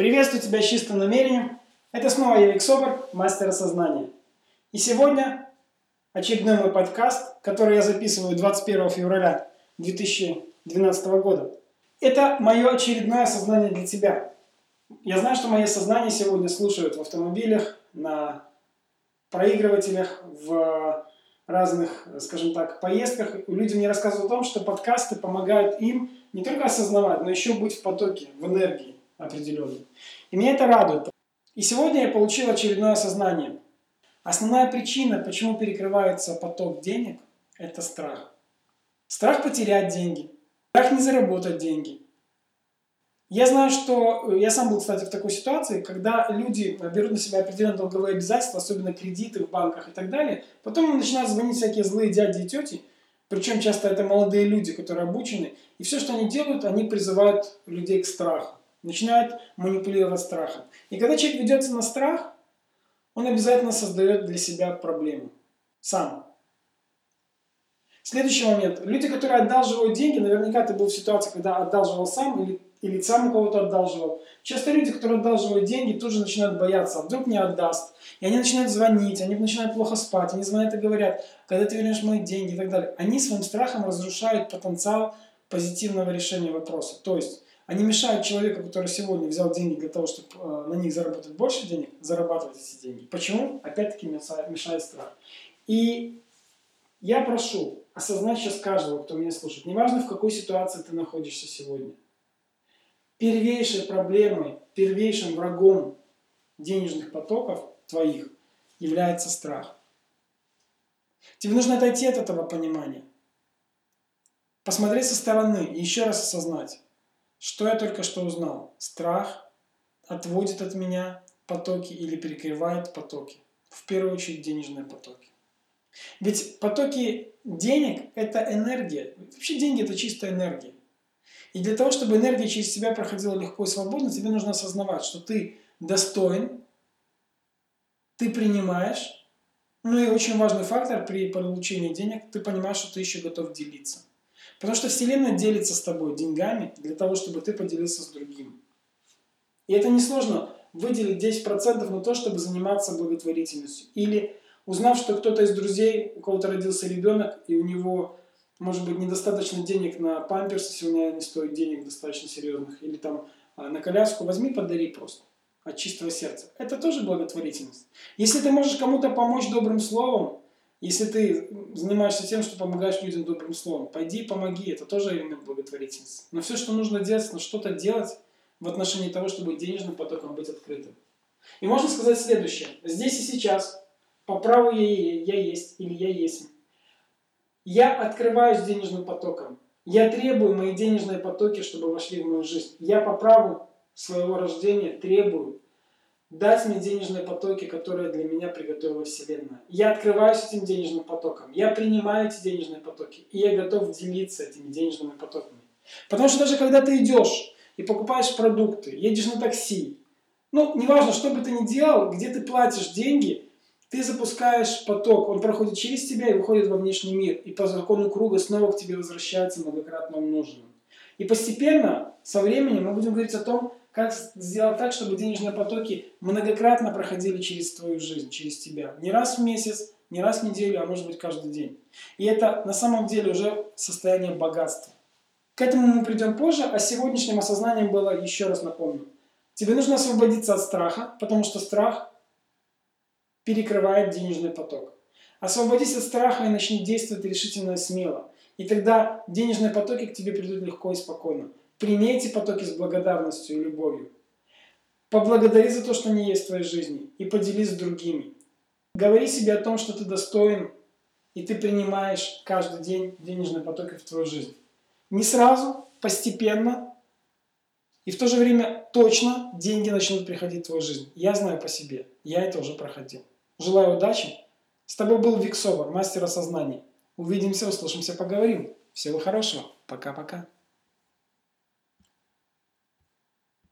Приветствую тебя с чистым намерением. Это снова я, Виксобр, мастер осознания. И сегодня очередной мой подкаст, который я записываю 21 февраля 2012 года. Это мое очередное осознание для тебя. Я знаю, что мои сознания сегодня слушают в автомобилях, на проигрывателях, в разных, скажем так, поездках. Люди мне рассказывают о том, что подкасты помогают им не только осознавать, но еще быть в потоке, в энергии определенной. И меня это радует. И сегодня я получил очередное осознание. Основная причина, почему перекрывается поток денег, это страх. Страх потерять деньги, страх не заработать деньги. Я знаю, что я сам был, кстати, в такой ситуации, когда люди берут на себя определенные долговые обязательства, особенно кредиты в банках и так далее, потом начинают звонить всякие злые дяди и тети, причем часто это молодые люди, которые обучены, и все, что они делают, они призывают людей к страху, начинают манипулировать страхом. И когда человек ведется на страх, он обязательно создает для себя проблему. Сам. Следующий момент. Люди, которые одалживают деньги, наверняка ты был в ситуации, когда одалживал сам или, или сам кого-то одалживал. Часто люди, которые одалживают деньги, тоже начинают бояться, а вдруг не отдаст. И они начинают звонить, они начинают плохо спать, они звонят и говорят, когда ты вернешь мои деньги и так далее. Они своим страхом разрушают потенциал позитивного решения вопроса. То есть они мешают человеку, который сегодня взял деньги для того, чтобы э, на них заработать больше денег, зарабатывать эти деньги. Почему? Опять-таки мешает, страх. И я прошу осознать сейчас каждого, кто меня слушает, неважно в какой ситуации ты находишься сегодня. Первейшей проблемой, первейшим врагом денежных потоков твоих является страх. Тебе нужно отойти от этого понимания. Посмотреть со стороны и еще раз осознать. Что я только что узнал? Страх отводит от меня потоки или перекрывает потоки. В первую очередь денежные потоки. Ведь потоки денег – это энергия. Вообще деньги – это чистая энергия. И для того, чтобы энергия через тебя проходила легко и свободно, тебе нужно осознавать, что ты достоин, ты принимаешь, ну и очень важный фактор при получении денег, ты понимаешь, что ты еще готов делиться. Потому что Вселенная делится с тобой деньгами для того, чтобы ты поделился с другим. И это несложно выделить 10% на то, чтобы заниматься благотворительностью. Или узнав, что кто-то из друзей, у кого-то родился ребенок, и у него, может быть, недостаточно денег на памперс, если у него не стоит денег достаточно серьезных, или там а, на коляску, возьми, подари просто от чистого сердца. Это тоже благотворительность. Если ты можешь кому-то помочь добрым словом, если ты занимаешься тем, что помогаешь людям добрым словом, пойди помоги, это тоже элемент благотворительности. Но все, что нужно делать, ну что-то делать в отношении того, чтобы денежным потоком быть открытым. И можно сказать следующее. Здесь и сейчас, по праву я, я есть или я есть. Я открываюсь денежным потоком. Я требую мои денежные потоки, чтобы вошли в мою жизнь. Я по праву своего рождения требую дать мне денежные потоки, которые для меня приготовила Вселенная. Я открываюсь этим денежным потоком, я принимаю эти денежные потоки, и я готов делиться этими денежными потоками. Потому что даже когда ты идешь и покупаешь продукты, едешь на такси, ну, неважно, что бы ты ни делал, где ты платишь деньги, ты запускаешь поток, он проходит через тебя и выходит во внешний мир, и по закону круга снова к тебе возвращается многократно умноженным. И постепенно, со временем, мы будем говорить о том, как сделать так, чтобы денежные потоки многократно проходили через твою жизнь, через тебя. Не раз в месяц, не раз в неделю, а может быть каждый день. И это на самом деле уже состояние богатства. К этому мы придем позже, а сегодняшним осознанием было, еще раз напомню, тебе нужно освободиться от страха, потому что страх перекрывает денежный поток. Освободись от страха и начни действовать решительно и смело. И тогда денежные потоки к тебе придут легко и спокойно. Прими эти потоки с благодарностью и любовью. Поблагодари за то, что они есть в твоей жизни, и поделись с другими. Говори себе о том, что ты достоин, и ты принимаешь каждый день денежные потоки в твою жизнь. Не сразу, постепенно, и в то же время точно деньги начнут приходить в твою жизнь. Я знаю по себе, я это уже проходил. Желаю удачи. С тобой был Виксовар, мастер осознания. Увидимся, услышимся, поговорим. Всего хорошего. Пока-пока.